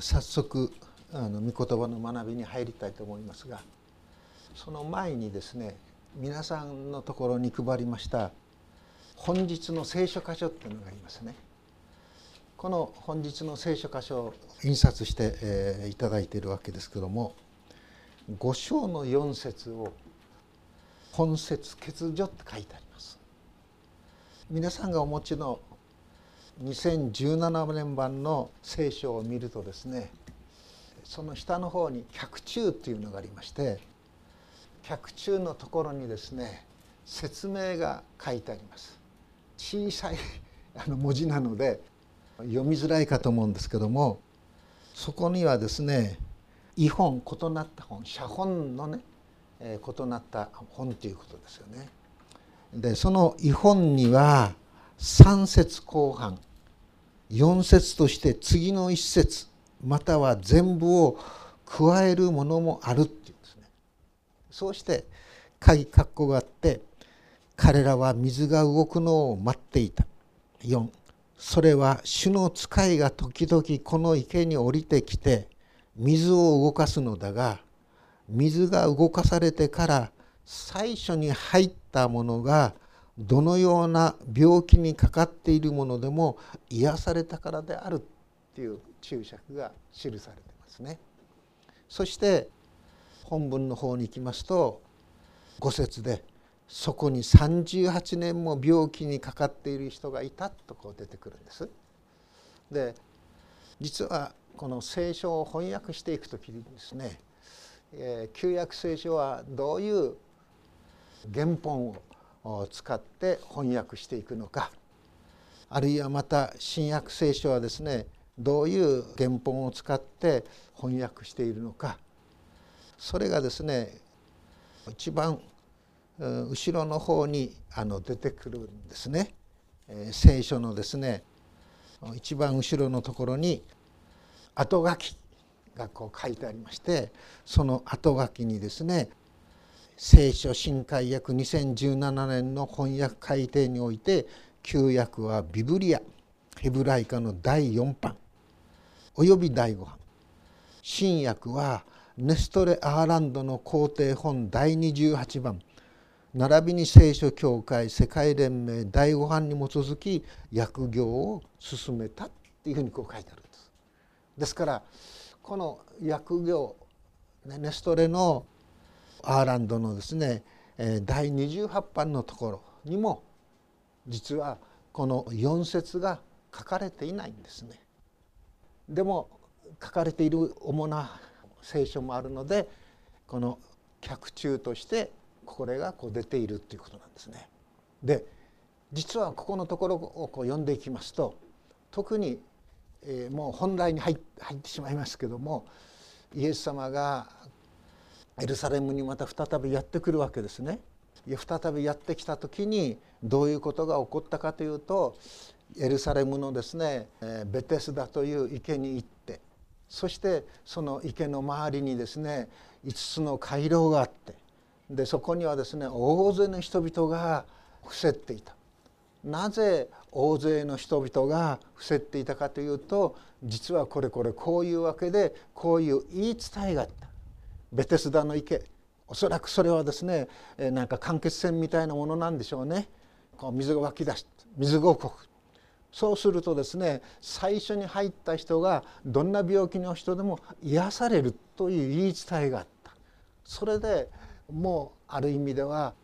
早速あの御言葉の学びに入りたいと思いますがその前にですね皆さんのところに配りました本日の聖書箇所っていうのがありますね。この本日の聖書箇所を印刷して、えー、いただいているわけですけども五章の四節を本節欠如って書いてあります。皆さんがお持ちの2017年版の聖書を見るとですねその下の方に「脚中」というのがありまして脚中のところにですね説明が書いてあります小さい あの文字なので読みづらいかと思うんですけどもそこにはですね異本異なった本写本のね、えー、異なった本ということですよね。でその異本には3節後半4節として次の1節または全部を加えるものもあるっていうんですね。そうして鍵括弧があって彼らは水が動くのを待っていた。4それは主の使いが時々この池に降りてきて水を動かすのだが水が動かされてから最初に入ったものがどのような病気にかかっているものでも癒されたからであるっていう注釈が記されてますね。そして本文の方に行きますと五節でそこに38年も病気にかかっている人がいたとこう出てくるんです。で実はこの聖書を翻訳していく時にですね、え、旧約聖書はどういう原本を使って翻訳していくのかあるいはまた新約聖書はですねどういう原本を使って翻訳しているのかそれがですね一番後ろの方にあの出てくるんですね。聖書のですね一番後ろのところに後書きがこう書いてありましてその後書きにですね聖書新海訳2017年の翻訳改訂において旧約はビブリアヘブライカの第4版および第5版新訳はネストレ・アーランドの皇帝本第28番並びに聖書協会世界連盟第5版に基づき訳業を進めたっていうふうにこう書いてあるんです。ですからこの訳業ネストレのアーランドのですね第28版のところにも実はこの4節が書かれていないんですね。でも書かれている主な聖書もあるのでこの脚中としてこれがこう出ているっていうことなんですね。で実はここのところをこう読んでいきますと特に、えー、もう本題に入ってしまいますけどもイエス様がエルサレムにまた再びやってくるわけですね。再びやってきた時にどういうことが起こったかというとエルサレムのですねベテスダという池に行ってそしてその池の周りにですね5つの回廊があってでそこにはですね大勢の人々が伏せっていた。なぜ大勢の人々が伏せっていたかというと実はこれこれこういうわけでこういう言い伝えがあった。ベテスダの池。おそらくそれはですねなんか間欠泉みたいなものなんでしょうね。こう水が湧き出し水が国そうするとですね最初に入った人がどんな病気の人でも癒されるという言い伝えがあった。それでもうある意味では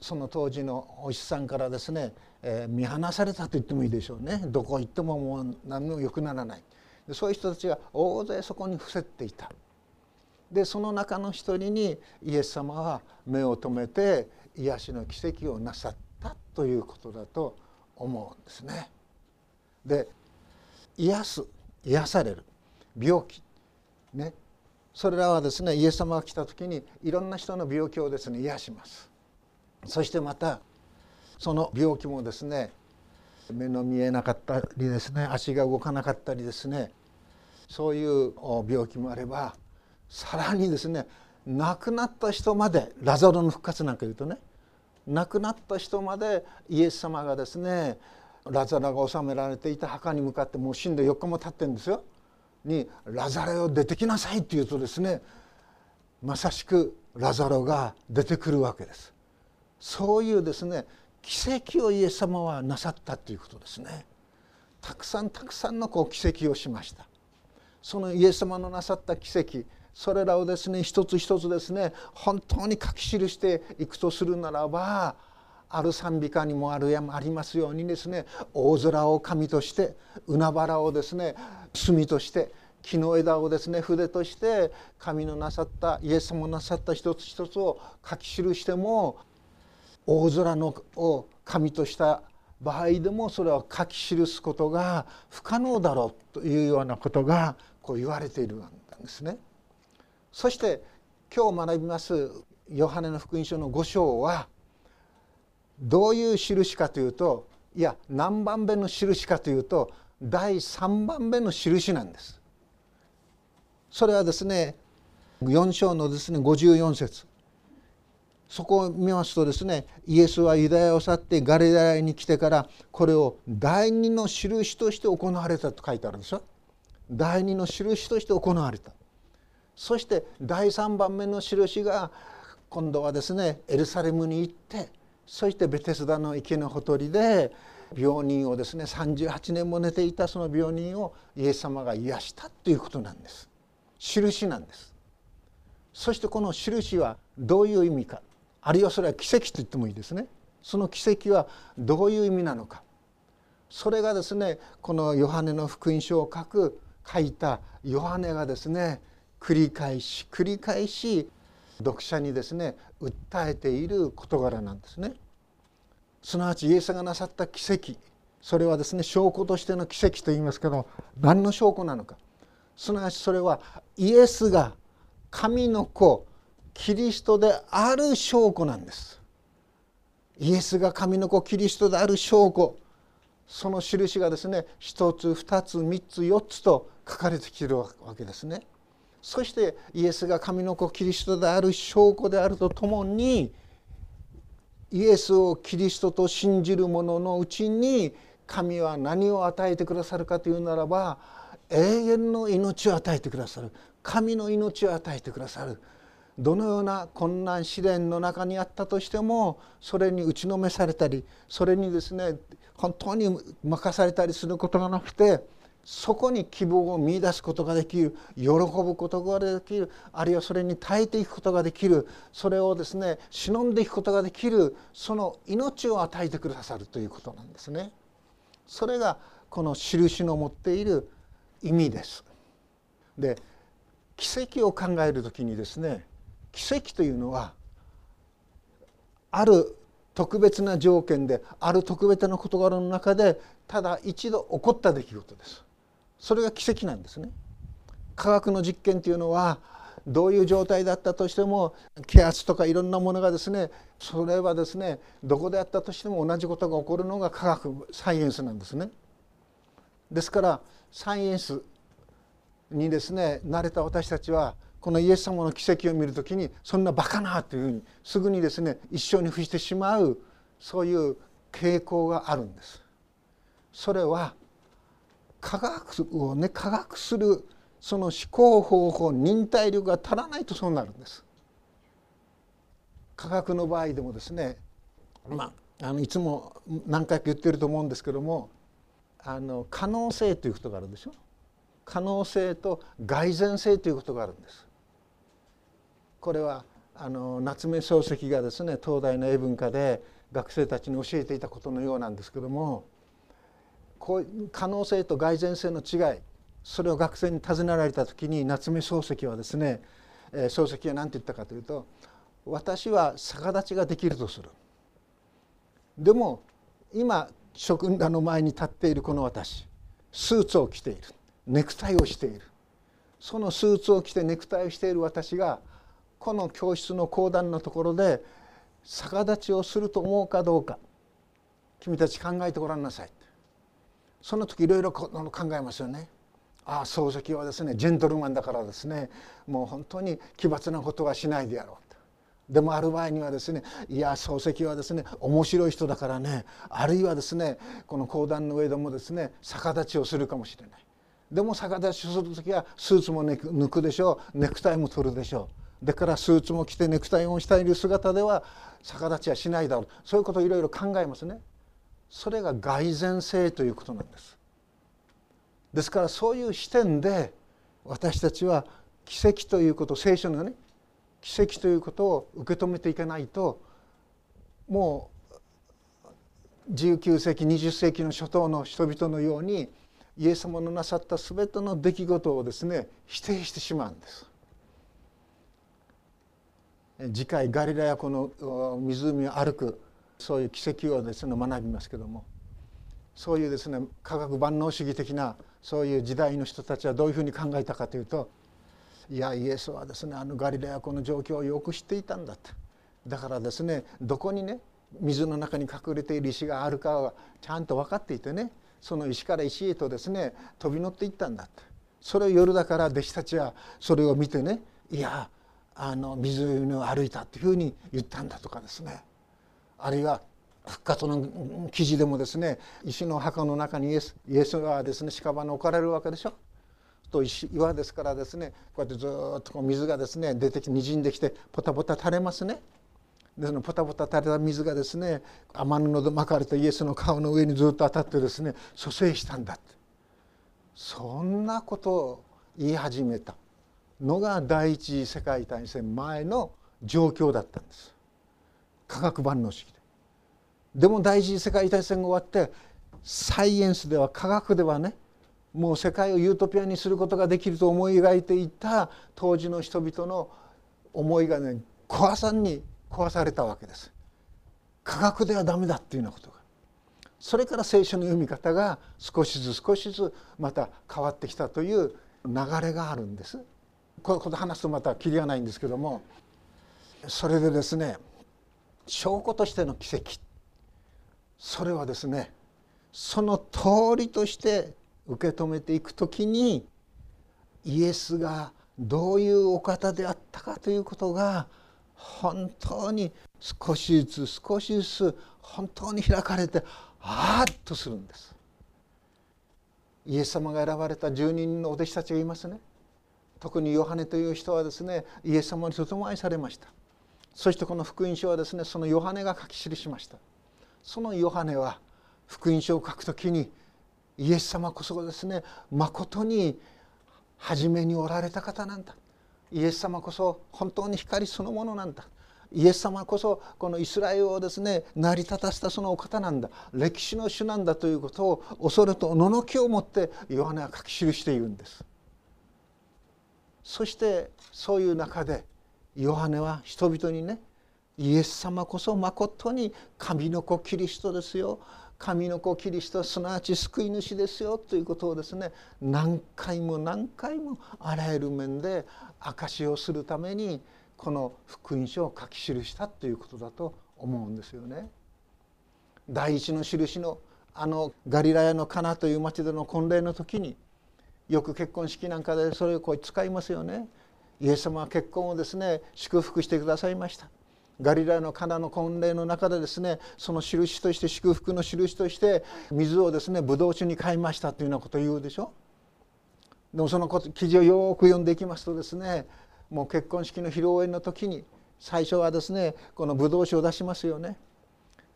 その当時のお師さんからですね、えー、見放されたと言ってもいいでしょうね。どこ行ってももう何も良くならない。そういう人たちが大勢そこに伏せていた。でその中の一人にイエス様は目を留めて癒しの奇跡をなさったということだと思うんですね。で癒す癒される。病気。ね。それらはですねイエス様が来た時にいろんな人の病気をですね癒します。そしてまたその病気もですね目の見えなかったりですね足が動かなかったりですねそういう病気もあればさらにですね亡くなった人までラザロの復活なんか言うとね亡くなった人までイエス様がですねラザロが収められていた墓に向かってもう死んで4日も経ってるんですよに「ラザロよ出てきなさい」って言うとですねまさしくラザロが出てくるわけです。そういうですね奇跡をイエス様はなさったということですね。たくさんたくさんのこう奇跡をしました。そのイエス様のなさった奇跡それらをですね一つ一つですね本当に書き記していくとするならばある賛美歌にもあるやありますようにですね大空を神として海原をですね墨として木の枝をですね筆として神のなさったイエス様なさった一つ一つを書き記しても大空のを神とした場合でもそれを書き記すことが不可能だろうというようなことがこう言われているんですね。そして今日学びますヨハネの福音書の5章はどういう印かというといや何番目の印かというと第3番目の印なんです。それはですね4章のですね54節そこを見ますとですねイエスはユダヤを去ってガリラヤに来てからこれを第二の印として行われたと書いてあるんでしょ。第二の印として行われた。そして第3番目の印が今度はですねエルサレムに行ってそしてベテスダの池のほとりで病人をですね38年も寝ていたその病人をイエス様が癒したということなんです。印なんです。そしてこの印はどういう意味か。あるいはそれは奇跡と言ってもいいですね。その奇跡はどういう意味なのか。それがですねこのヨハネの福音書を書く書いたヨハネがですね繰り返し繰り返し読者にですね訴えている事柄なんですね。すなわちイエスがなさった奇跡それはですね証拠としての奇跡と言いますけど何の証拠なのかすなわちそれはイエスが神の子キリストである証拠なんです。イエスが神の子キリストである証拠その印がですね一つ二つ三つ四つと書かれてきてるわけですね。そしてイエスが神の子キリストである証拠であるとともにイエスをキリストと信じる者のうちに神は何を与えてくださるかというならば永遠の命を与えてくださる。神の命を与えてくださる。どのような困難試練の中にあったとしてもそれに打ちのめされたりそれにですね本当に任されたりすることがなくてそこに希望を見いだすことができる喜ぶことができるあるいはそれに耐えていくことができるそれをですね忍んでいくことができるその命を与えてくださるということなんですね。それがこの印の持っている意味です。で奇跡を考える時にですね奇跡というのはある特別な条件である特別な事柄の中でただ一度起こった出来事です。それが奇跡なんですね。科学の実験というのはどういう状態だったとしても気圧とかいろんなものがですねそれはですねどこであったとしても同じことが起こるのが科学サイエンスなんですね。ですからサイエンスにですね慣れた私たちはこのイエス様の奇跡を見る時にそんなバカなというふうにすぐにですね一生に付してしまうそういう傾向があるんです。それは科学をね科学するその思考方法忍耐力が足らないとそうなるんです。科学の場合でもですねまああのいつも何回か言ってると思うんですけどもあの可能性ということがあるでしょ可能性と蓋然性ということがあるんです。これはあの夏目漱石がですね東大の英文科で学生たちに教えていたことのようなんですけどもこう可能性と蓋然性の違いそれを学生に尋ねられた時に夏目漱石はですね漱石は何て言ったかというと「私は逆立ちができるとする」でも今職人の前に立っているこの私スーツを着ている。ネクタイをしている。そのスーツを着てネクタイをしている私がこの教室の講談のところで逆立ちをすると思うかどうか君たち考えてごらんなさいその時いろいろ考えますよね。ああ漱石はですねジェントルマンだからですねもう本当に奇抜なことはしないでやろうと。でもある場合にはですねいや漱石はですね面白い人だからねあるいはですねこの講談の上でもですね逆立ちをするかもしれない。でも逆立ちする時はスーツも抜くでしょうネクタイも取るでしょうだからスーツも着てネクタイをしたいる姿では逆立ちはしないだろうそういうことをいろいろ考えますねそれが蓋然性ということなんですですからそういう視点で私たちは奇跡ということ聖書のね奇跡ということを受け止めていかないともう19世紀20世紀の初頭の人々のようにイエス様のなさった全ての出来事をですね否定してしまうんです。次回ガリラヤ湖の湖を歩くそういう奇跡をですね学びますけどもそういうですね科学万能主義的なそういう時代の人たちはどういうふうに考えたかというといやイエスはですねあのガリラヤ湖の状況をよく知っていたんだと。だからですねどこにね水の中に隠れている石があるかはちゃんと分かっていてねその石から石へとですね飛び乗っていったんだと。それを夜だから弟子たちはそれを見てねいやあの湖を歩いたっていうふうに言ったんだとかですね。あるいは復活の記事でもですね石の墓の中にイエスイエスはですね屍の置かれるわけでしょ？と石岩ですからですねこうやってずっと水がですね出てきてにじんできてポタポタ垂れますね。でそのポタポタ垂れた水がですね天布で巻かれたイエスの顔の上にずっと当たってですね蘇生したんだってそんなことを言い始めたのが第一次世界大戦前の状況だったんです科学万能主義で。でも第一次世界大戦が終わってサイエンスでは科学ではねもう世界をユートピアにすることができると思い描いていた当時の人々の思いがね壊さんに壊されたわけです。科学ではダメだっていうようなことが。それから聖書の読み方が少しずつ少しずつまた変わってきたという流れがあるんです。こういうこと話すとまたきりがないんですけどもそれでですね証拠としての奇跡それはですねその通りとして受け止めていく時にイエスがどういうお方であったかということが本当に少しずつ少しずつ本当に開かれてあっとするんです。イエス様が選ばれた10人のお弟子たちがいますね。特にヨハネという人はですねイエス様にとても愛されました。そしてこの福音書はですねそのヨハネが書き記しました。そのヨハネは福音書を書くときにイエス様こそがですねまことに初めにおられた方なんだ。イエス様こそ本当に光そのものなんだ。イエス様こそこのイスラエルをですね成り立たせたそのお方なんだ。歴史の主なんだということを恐れとおののきを持ってヨハネは書き記しているんです。そしてそういう中でヨハネは人々にねイエス様こそまことに神の子キリストですよ神の子キリストすなわち救い主ですよということをですね何回も何回もあらゆる面で証しをするためにこの福音書を書き記したということだと思うんですよね。第一の印のあのガリラヤのカナという町での婚礼の時によく結婚式なんかでそれをこう使いますよね。イエス様は結婚をですね祝福してくださいました。ガリラのカナの婚礼の中でですねその印として祝福の印として水をですねブドウ酒に変えましたというようなことを言うでしょ。でもその記事をよく読んでいきますとですねもう結婚式の披露宴の時に最初はですねこのブドウ酒を出しますよね。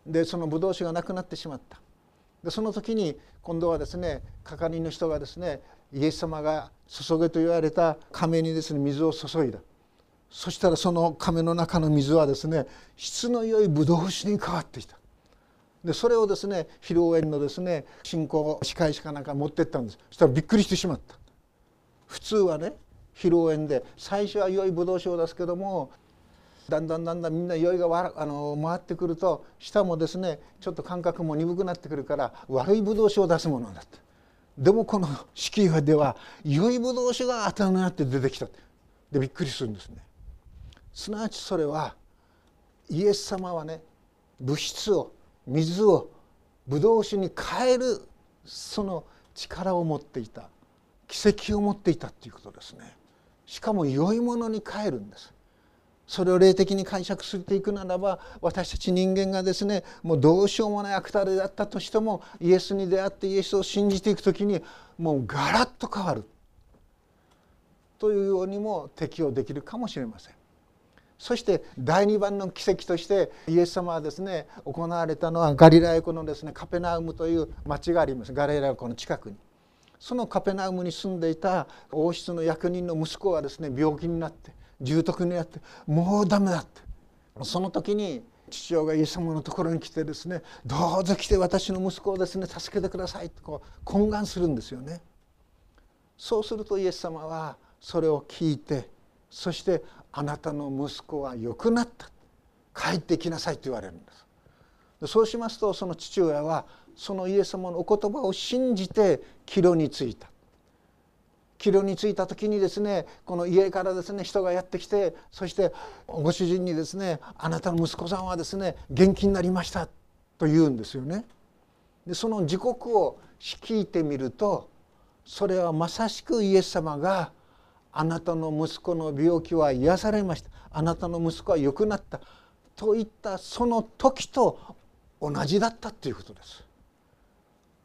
でそのブドウ酒がなくなってしまった。でその時に今度はですね係員の人がですねイエス様が注げと言われた亀にですね水を注いだ。そしたらその亀の中の水はですね質の良いブドウ酒に変わってきた。でそれをですね披露宴のですね信仰司会者かなんか持ってったんです。そしたらびっくりしてしまった。普通はね披露宴で最初は良いブドウ酒を出すけどもだんだんだんだんみんな酔いがわあの回ってくると舌もですねちょっと感覚も鈍くなってくるから悪いブドウ酒を出すものだった。でもこの式では良いブドウ酒が頭になって出てきた。でびっくりするんですね。すなわちそれはイエス様はね物質を水をブドウ酒に変えるその力を持っていた奇跡を持っていたっていうことですね。しかも良いものに変えるんです。それを霊的に解釈するていくならば私たち人間がですねもうどうしようもない悪たれだったとしてもイエスに出会ってイエスを信じていく時にもうガラッと変わる。というようにも適用できるかもしれません。そして第2番の奇跡としてイエス様はですね行われたのはガリラヤ湖のですねカペナウムという町があります。ガリラヤ湖の近くに。そのカペナウムに住んでいた王室の役人の息子はですね病気になって重篤になってもうダメだって。その時に父親がイエス様のところに来てですね「どうぞ来て私の息子をですね助けてください」とこう懇願するんですよね。そうするとイエス様はそれを聞いてそしてあなたの息子は良くなった。帰ってきなさいと言われるんです。そうしますとその父親はそのイエス様のお言葉を信じて帰路についた。帰路に着いた時にですねこの家からですね人がやってきてそしてご主人にですね「あなたの息子さんはですね元気になりました」と言うんですよね。でその時刻を聞いてみるとそれはまさしくイエス様が「あなたの息子の病気は癒されましたあなたの息子は良くなったといったその時と同じだったということです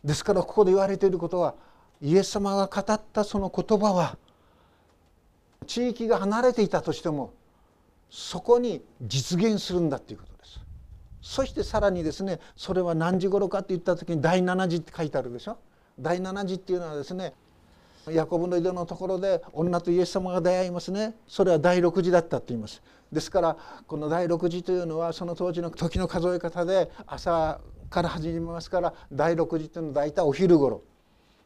ですからここで言われていることはイエス様が語ったその言葉は地域が離れていたとしてもそこに実現するんだということです。そしてさらにですねそれは何時頃かって言った時に第7次って書いてあるでしょ？第7次っていうのはですねヤコブの井戸のところで女とイエス様が出会いますね。それは第6次だったって言います。ですからこの第6次というのはその当時の時の数え方で朝から始めますから第6次というのは大体お昼頃。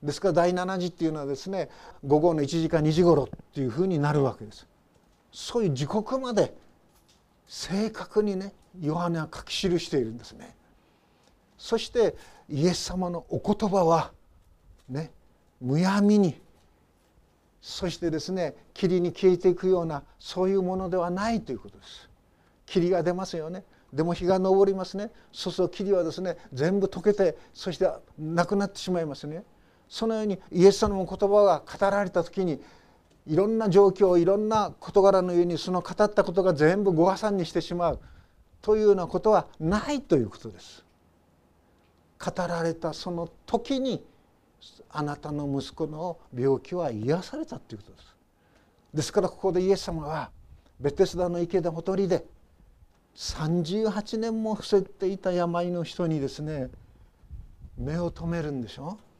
ですから第7次っていうのはですね午後の1時か2時頃っていうふうになるわけです。そういう時刻まで正確にねヨハネは書き記しているんですね。そしてイエス様のお言葉はねむやみにそしてですね霧に消えていくようなそういうものではないということです。霧が出ますよね。でも日が昇りますね。そうすると霧はですね全部溶けてそしてなくなってしまいますね。そのようにイエス様の言葉が語られた時にいろんな状況いろんな事柄のようにその語ったことが全部ご破産にしてしまう。というようなことはないということです。語られたその時にあなたの息子の病気は癒されたということです。ですからここでイエス様はベテスダの池でほとりで38年も伏せていた病の人にですね目を留めるんでしょう。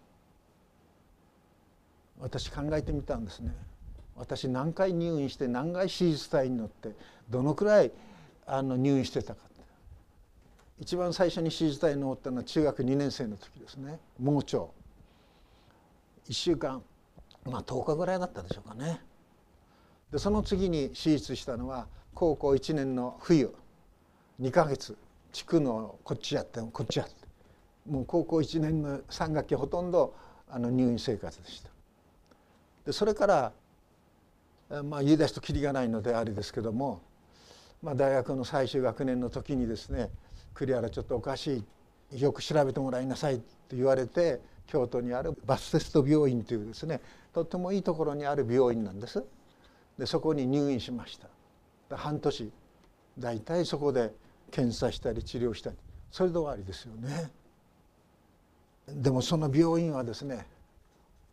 私考えてみたんですね。私何回入院して何回手術体に乗ってどのくらいあの入院してたか一番最初に手術体に乗ったのは中学2年生の時ですね。盲腸。1週間まあ10日ぐらいだったでしょうかね。でその次に手術したのは高校1年の冬。2ヶ月。地区のこっちやってこっちやって。もう高校1年の3学期ほとんどあの入院生活でした。でそれからまあ言い出すときりがないのであれですけども、まあ、大学の最終学年の時にですね「栗原ちょっとおかしいよく調べてもらいなさい」って言われて京都にあるバステスト病院というですねとってもいいところにある病院なんです。でそこに入院しました。半年大体そこで検査したり治療したりそれで終わりですよね。でもその病院はですね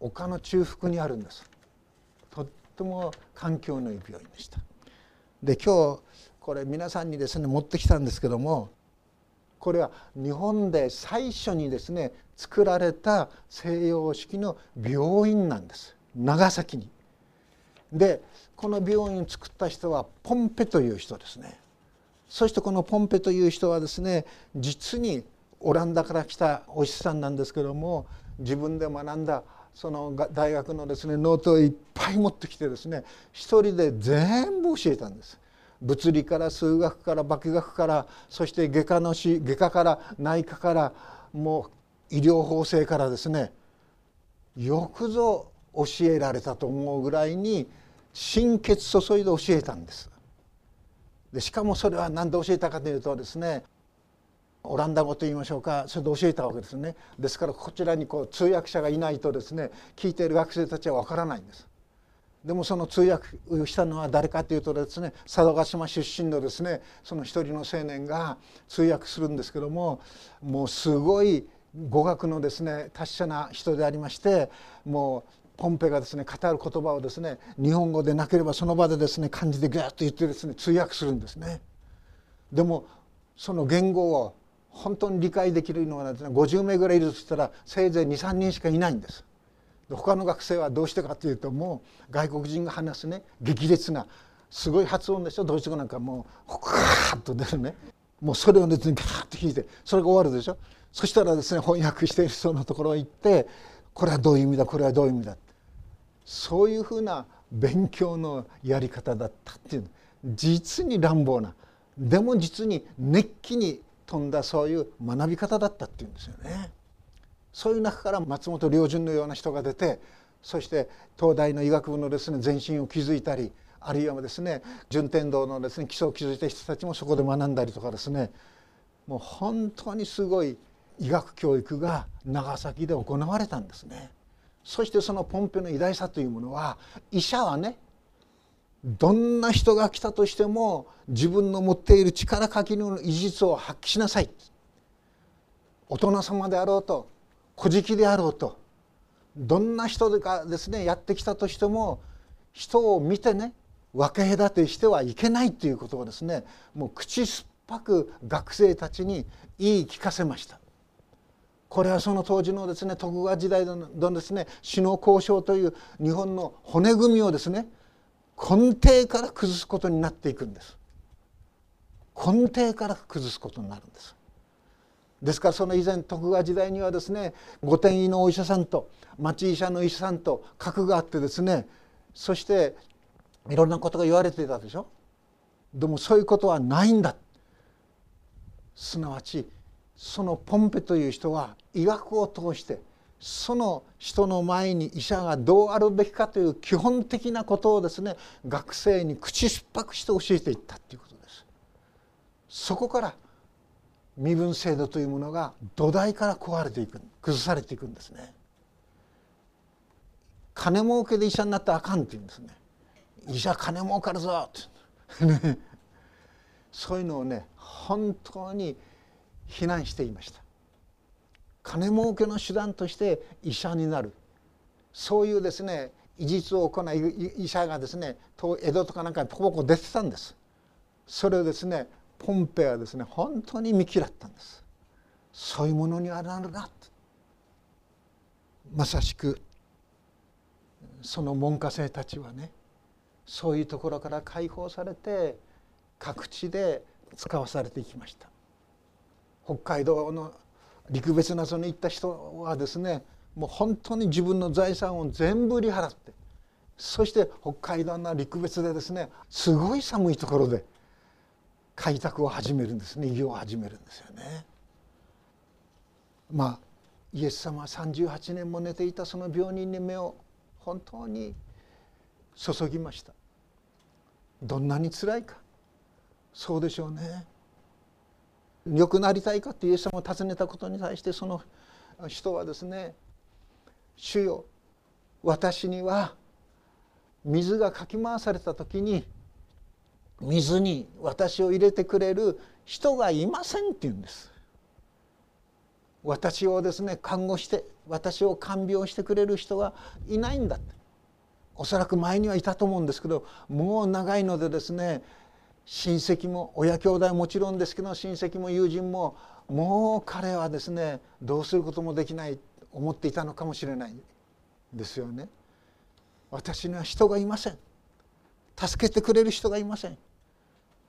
丘の中腹にあるんですとっても環境のいい病院でしたで今日これ皆さんにですね持ってきたんですけどもこれは日本で最初にですね作られた西洋式の病院なんです長崎に。でこの病院を作った人はポンペという人ですね。そしてこのポンペという人はですね実にオランダから来たお医者さんなんですけども自分で学んだその大学のですねノートをいっぱい持ってきてですね一人で全部教えたんです。物理から数学から化学からそして外科のし外科から内科からもう医療法制からですねよくぞ教えられたと思うぐらいに心血注いで教えたんです。でしかもそれは何で教えたかというとですねオランダ語と言いましょうかそれで教えたわけですねですからこちらにこう通訳者がいないとですね聞いている学生たちはわからないんですでもその通訳をしたのは誰かというとですね佐渡島出身のですねその一人の青年が通訳するんですけどももうすごい語学のですね達者な人でありましてもうポンペがですね語る言葉をですね日本語でなければその場でですね漢字でギュッと言ってですね通訳するんですね。でもその言語を本当に理解できるのはですね50名ぐらいいるとしたらせいぜい23人しかいないんです。他の学生はどうしてかというともう外国人が話すね激烈なすごい発音でしょドイツ語なんかもうカーッと出るね。もうそれをですねガーッと聞いてそれが終わるでしょ。そしたらですね翻訳している人のところへ行ってこれはどういう意味だこれはどういう意味だそういうふうな勉強のやり方だったっていう。実に乱暴な。でも実に熱気に富んだそういう学び方だったっていうんですよね。そういう中から松本良順のような人が出てそして東大の医学部のですね前身を築いたりあるいはですね順天堂のですね基礎を築いた人たちもそこで学んだりとかですねもう本当にすごい医学教育が長崎で行われたんですね。そしてそのポンペの偉大さというものは医者はねどんな人が来たとしても自分の持っている力限りの医術を発揮しなさい大人様であろうと古事記であろうとどんな人がですねやってきたとしても人を見てね分け隔てしてはいけないということをですねもう口酸っぱく学生たちに言い聞かせました。これはその当時のですね徳川時代のですね首脳交渉という日本の骨組みをですね根底から崩すことになっていくんです。根底から崩すことになるんです。ですからその以前徳川時代にはですね御殿医のお医者さんと町医者の医者さんと核があってですねそしていろんなことが言われていたでしょ。でもそういうことはないんだ。すなわちそのポンペという人は医学を通してその人の前に医者がどうあるべきかという基本的なことをですね学生に口酸っぱくして教えていったということです。そこから身分制度というものが土台から壊れていく崩されていくんですね。金儲けで医者になったらあかんって言うんですね。医者金儲かるぞってそういうのをね本当に非難していました。金儲けの手段として医者になる。そういうですね医術を行い医者がですね江戸とかなんかにポコポコ出てたんです。それをですねポンペイはですね本当に見嫌ったんです。そういうものにはなるな。とまさしくその門下生たちはねそういうところから解放されて各地で使わされていきました。北海道の陸別謎に行った人はですねもう本当に自分の財産を全部売り払ってそして北海道の陸別でですねすごい寒いところで開拓を始めるんですね医療を始めるんですよね。まあイエス様は38年も寝ていたその病人に目を本当に注ぎました。どんなにつらいか。そうでしょうね。良くなりたいかってイエス様を尋ねたことに対してその人はですね「主よ私には水がかき回された時に水に私を入れてくれる人がいません」って言うんです。私をですね看護して私を看病してくれる人がいないんだおそらく前にはいたと思うんですけどもう長いのでですね親戚も親兄弟もちろんですけど親戚も友人ももう彼はですねどうすることもできない思っていたのかもしれないですよね。私には人がいません。助けてくれる人がいません。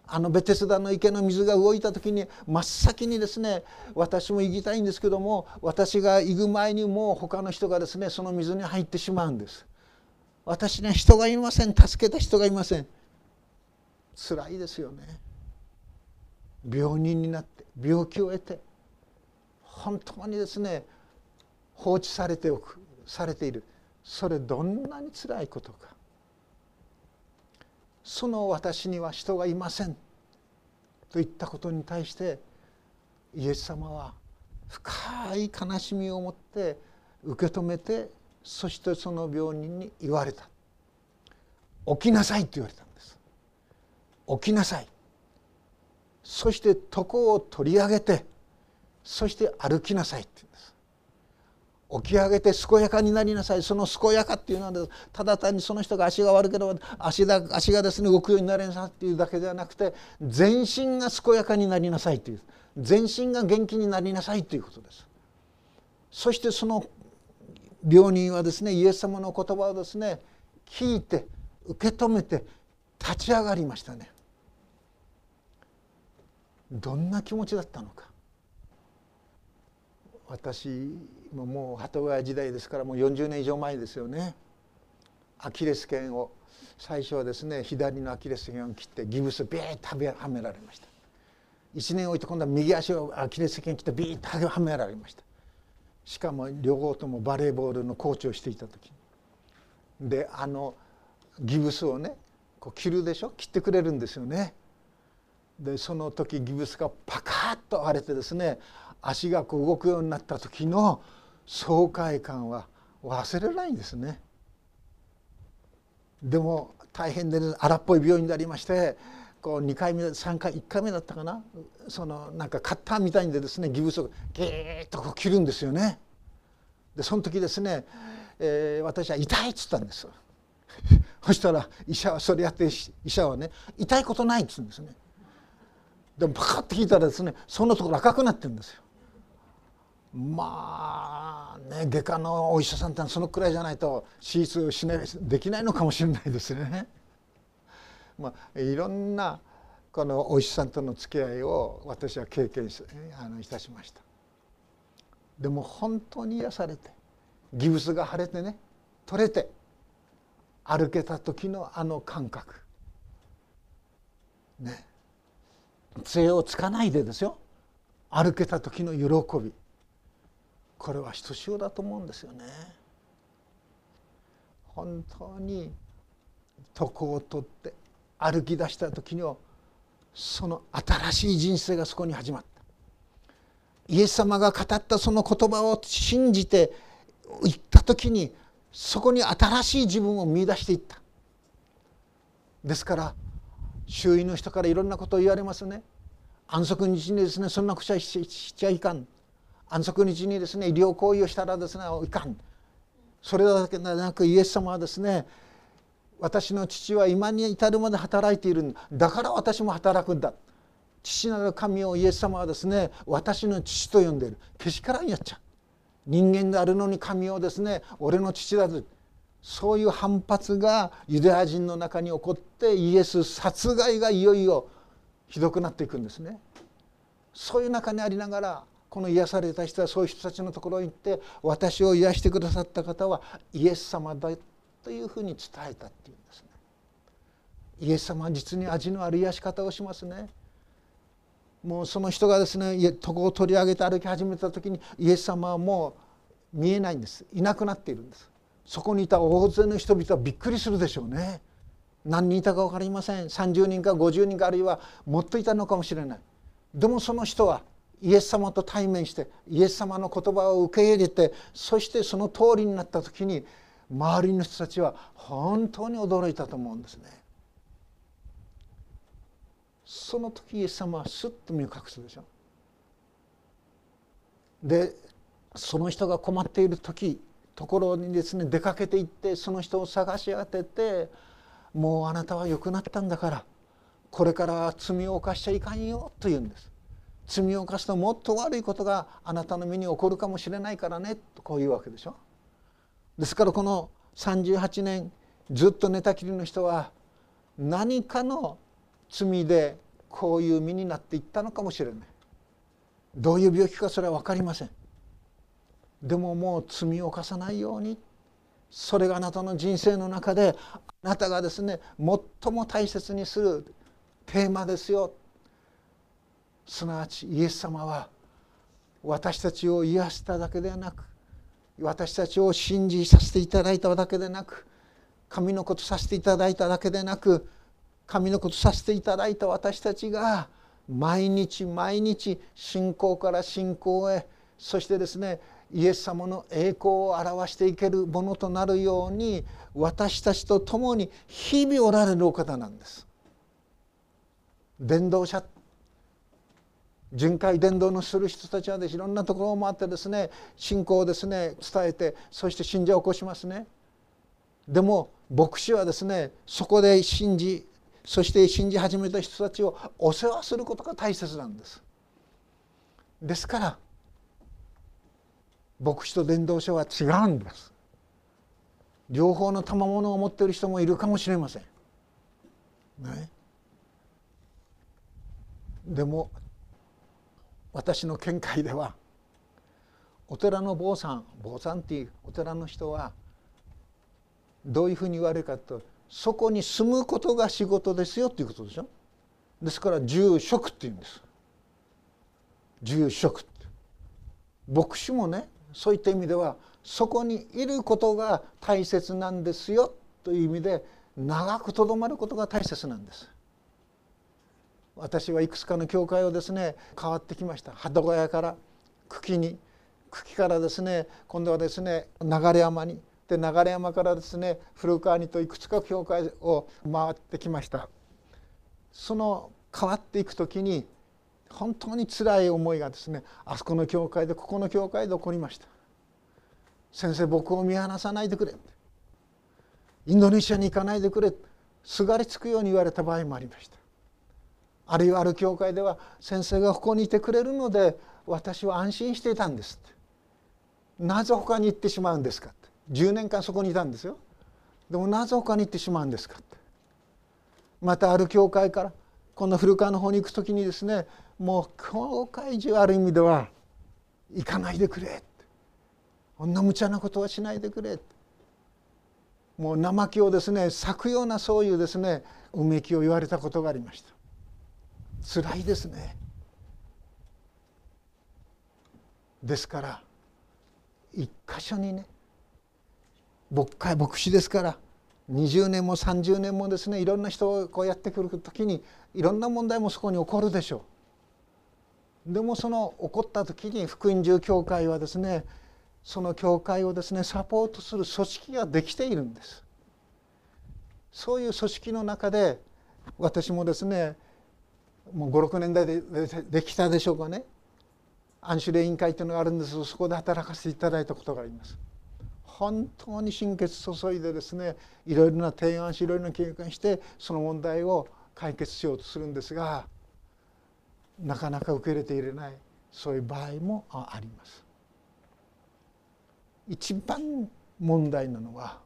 あのベテスダの池の水が動いた時に真っ先にですね私も行きたいんですけども私が行く前にもう他の人がですねその水に入ってしまうんです。私には人がいません。助けた人がいません。辛いですよね。病人になって病気を得て本当にですね放置されておくされている。それどんなに辛いことか。その私には人がいません。といったことに対してイエス様は深い悲しみを持って受け止めてそしてその病人に言われた。起きなさい」って言われた。起きなさい。そして床を取り上げてそして歩きなさいって言うんです。起き上げて健やかになりなさい。その健やかっていうのはただ単にその人が足が悪ければ足だ足がですね動くようになりなさいっていうだけではなくて全身が健やかになりなさいという全身が元気になりなさいということです。そしてその病人はですねイエス様の言葉をですね聞いて受け止めて立ち上がりましたね。どんな気持ちだったのか。私ももう鳩ヶ谷時代ですからもう40年以上前ですよね。アキレス腱を。最初はですね左のアキレス腱を切ってギブスビーッとはめられました。1年置いて今度は右足をアキレス腱切ってビーッとはめられました。しかも両方ともバレーボールのコーチをしていた時。であのギブスをねこう切るでしょ？切ってくれるんですよね。でその時ギブスがパカッと割れてですね足がこう動くようになった時の爽快感は忘れないんですね。でも大変で、荒っぽい病院でありましてこう2回目3回1回目だったかな？そのなんかカッターみたいにでですねギブスをギーッとこう切るんですよね。でその時ですね、えー、私は痛いっつったんです。そしたら医者はそれやって医者はね痛いことないっつうんですね。でもパカッて聞いたらですねそのところ赤くなってるんですよ。まあね外科のお医者さんってそのくらいじゃないと手術しないできないのかもしれないですね。まあ、いろんなこのお医者さんとの付き合いを私は経験しあのいたしました。でも本当に癒されてギブスが腫れてね取れて歩けた時のあの感覚。ね。杖をつかないでですよ。歩けた時の喜び。これはひとしおだと思うんですよね。本当に床を取って歩き出した時にはその新しい人生がそこに始まった。イエス様が語ったその言葉を信じて言った時にそこに新しい自分を見出していった。ですから周囲の人からいろんなことを言われますね。安息日にですねそんなことはしちゃいかん。安息日にですね医療行為をしたらですねいかん。それだけでなくイエス様はですね私の父は今に至るまで働いているんだ。だから私も働くんだ。父なる神をイエス様はですね私の父と呼んでいる。けしからんやっちゃう。人間であるのに神をですね俺の父だとそういう反発がユダヤ人の中に起こってイエス殺害がいよいよひどくなっていくんですね。そういう中にありながらこの癒された人はそういう人たちのところに行って私を癒してくださった方はイエス様だというふうに伝えたっていうんですね。イエス様は実に味のある癒し方をしますね。もうその人がですね床を取り上げて歩き始めた時にイエス様はもう見えないんです。いなくなっているんです。そこにいた大勢の人々はびっくりするでしょうね。何人いたか分かりません。30人か50人かあるいはもっといたのかもしれない。でもその人はイエス様と対面してイエス様の言葉を受け入れてそしてその通りになった時に周りの人たちは本当に驚いたと思うんですね。その時イエス様はスッと身を隠すでしょ。でその人が困っている時ところにですね出かけていってその人を探し当ててもうあなたは良くなったんだからこれからは罪を犯しちゃいかんよと言うんです罪を犯すともっと悪いことがあなたの身に起こるかもしれないからねとこういうわけでしょですからこの38年ずっと寝たきりの人は何かの罪でこういう身になっていったのかもしれない。どういう病気かそれは分かりません。でももう罪を犯さないように。それがあなたの人生の中であなたがですね最も大切にするテーマですよ。すなわちイエス様は私たちを癒しただけではなく私たちを信じさせていただいただけでなく神のことさせていただいただけでなく神のことさせていただいた私たちが毎日毎日信仰から信仰へそしてですねイエス様の栄光を表していけるものとなるように私たちと共に日々おられるお方なんです。伝道者巡回伝道のする人たちはですいろんなところを回ってですね信仰をですね伝えてそして信者を起こしますね。でも牧師はですねそこで信じそして信じ始めた人たちをお世話することが大切なんです。ですから牧師と伝道者は違うんです。両方の賜物を持っている人もいるかもしれません。ね、でも私の見解ではお寺の坊さん坊さんっていうお寺の人はどういうふうに言われるかとそこに住むことが仕事ですよっていうことでしょ？ですから住職っていうんです。住職って。牧師もねそういった意味ではそこにいることが大切なんですよという意味で長くとどまることが大切なんです。私はいくつかの教会をですね変わってきました。鳩小屋から茎に。茎からですね今度はですね流山に。で流山からですね古川にといくつか教会を回ってきました。その変わっていく時に本当につらい思いがですねあそこの教会でここの教会で起こりました。先生僕を見放さないでくれ。インドネシアに行かないでくれ。すがりつくように言われた場合もありました。あるいはある教会では先生がここにいてくれるので私は安心していたんですなぜ他に行ってしまうんですか。10年間そこにいたんですよ。でもなぜ他に行ってしまうんですかって。またある教会からこの古川の方に行く時にですねもう教会中ある意味では行かないでくれこんな無茶なことはしないでくれもう生木をですね咲くようなそういうですねうめきを言われたことがありました。辛いですね。ですから一箇所にね牧会牧師ですから20年も30年もですねいろんな人をこうやってくる時にいろんな問題もそこに起こるでしょう。でもその起こった時に福音住教会はですねその教会をですねサポートする組織ができているんです。そういう組織の中で私もですねもう56年代でできたでしょうかね安守礼委員会というのがあるんですそこで働かせていただいたことがあります。本当に心血注いでですねいろいろな提案しいろいろな経験してその問題を解決しようとするんですがなかなか受け入れていれないそういう場合もあります。一番問題なのは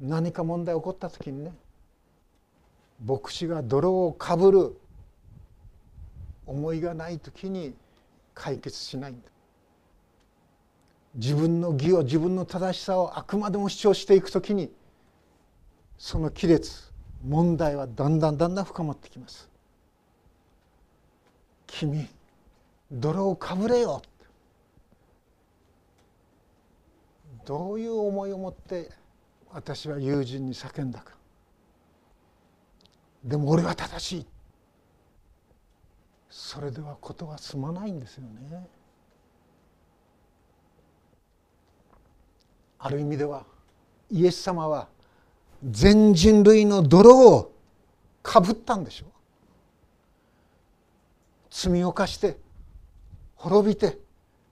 何か問題起こった時にね牧師が泥をかぶる思いがない時に解決しないんだ自分の義を自分の正しさをあくまでも主張していく時にその亀裂問題はだんだんだんだん深まってきます。君泥をかぶれよどういう思いを持って私は友人に叫んだかでも俺は正しいそれでは事は済まないんですよね。ある意味ではイエス様は全人類の泥をかぶったんでしょう。罪を犯して滅びて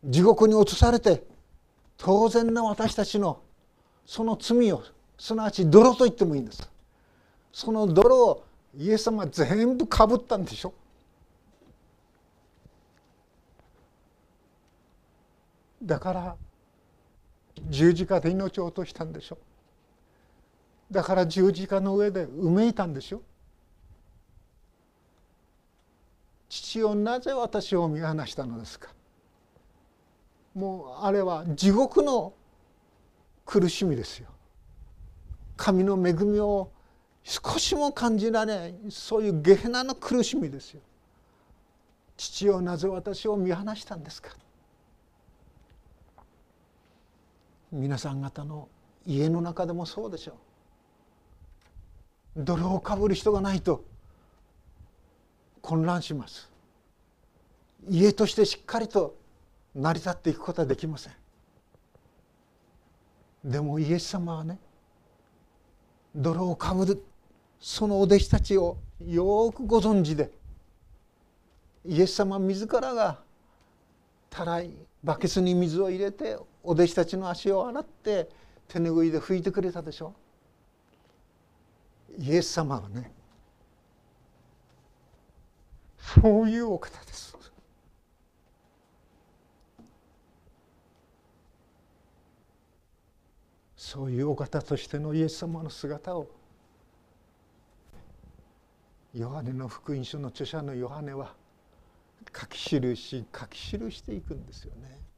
地獄に落とされて当然な私たちのその罪をすなわち泥と言ってもいいんです。その泥をイエス様は全部かぶったんでしょだから十字架で命を落としたんでしょだから十字架の上でうめいたんでしょ父をなぜ私を見放したのですか。もうあれは地獄の苦しみですよ。神の恵みを少しも感じられないそういうゲヘナの苦しみですよ。父をなぜ私を見放したんですか。皆さん方の家の中でもそうでしょう。泥をかぶる人がないと混乱します。家としてしっかりと成り立っていくことはできません。でもイエス様はね泥をかぶるそのお弟子たちをよくご存知でイエス様自らがたらいバケツに水を入れてお弟子たちの足を洗って手拭いで拭いてくれたでしょイエス様はねそういうお方ですそういうお方としてのイエス様の姿をヨハネの福音書の著者のヨハネは書き記し書き記していくんですよね。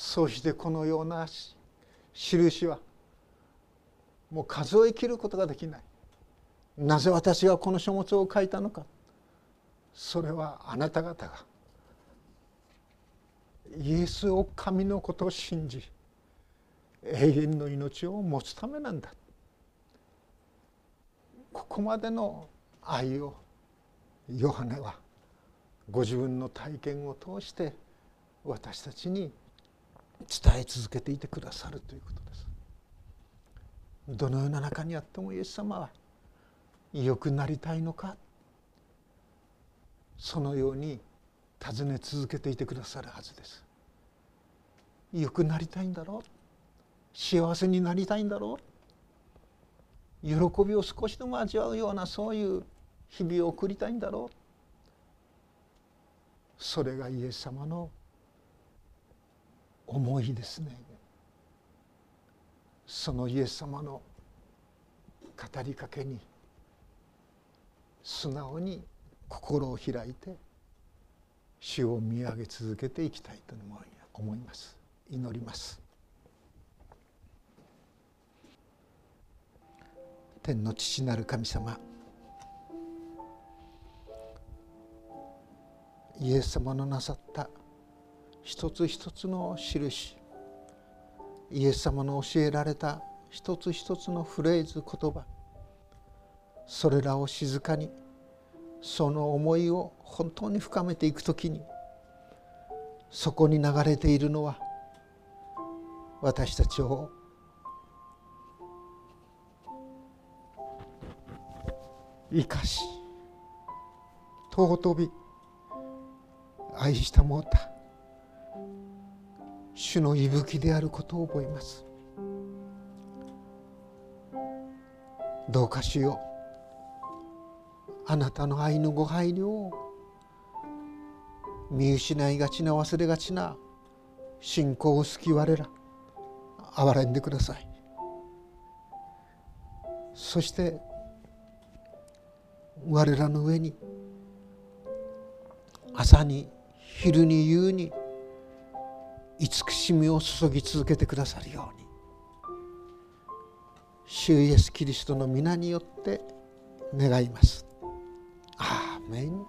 そしてこのような印はもう数え切ることができない。なぜ私がこの書物を書いたのかそれはあなた方がイエスを神のことを信じ永遠の命を持つためなんだここまでの愛をヨハネはご自分の体験を通して私たちに伝え続けていてくださるということです。どのような中にあってもイエス様は良くなりたいのかそのように尋ね続けていてくださるはずです。良くなりたいんだろう幸せになりたいんだろう喜びを少しでも味わうようなそういう日々を送りたいんだろうそれがイエス様の思いですね。そのイエス様の語りかけに素直に心を開いて主を見上げ続けていきたいと思います。祈ります。天の父なる神様イエス様のなさった一つ一つの印イエス様の教えられた一つ一つのフレーズ言葉。それらを静かにその思いを本当に深めていくときにそこに流れているのは私たちを生かし尊び愛したもうた。主の息吹であることを覚えます。どうかしよう。あなたの愛のご配慮を。見失いがちな忘れがちな信仰を好き我ら憐れんでください。そして我らの上に朝に昼に夕に慈しみを注ぎ続けてくださるように主イエスキリストの皆によって願います。アーメン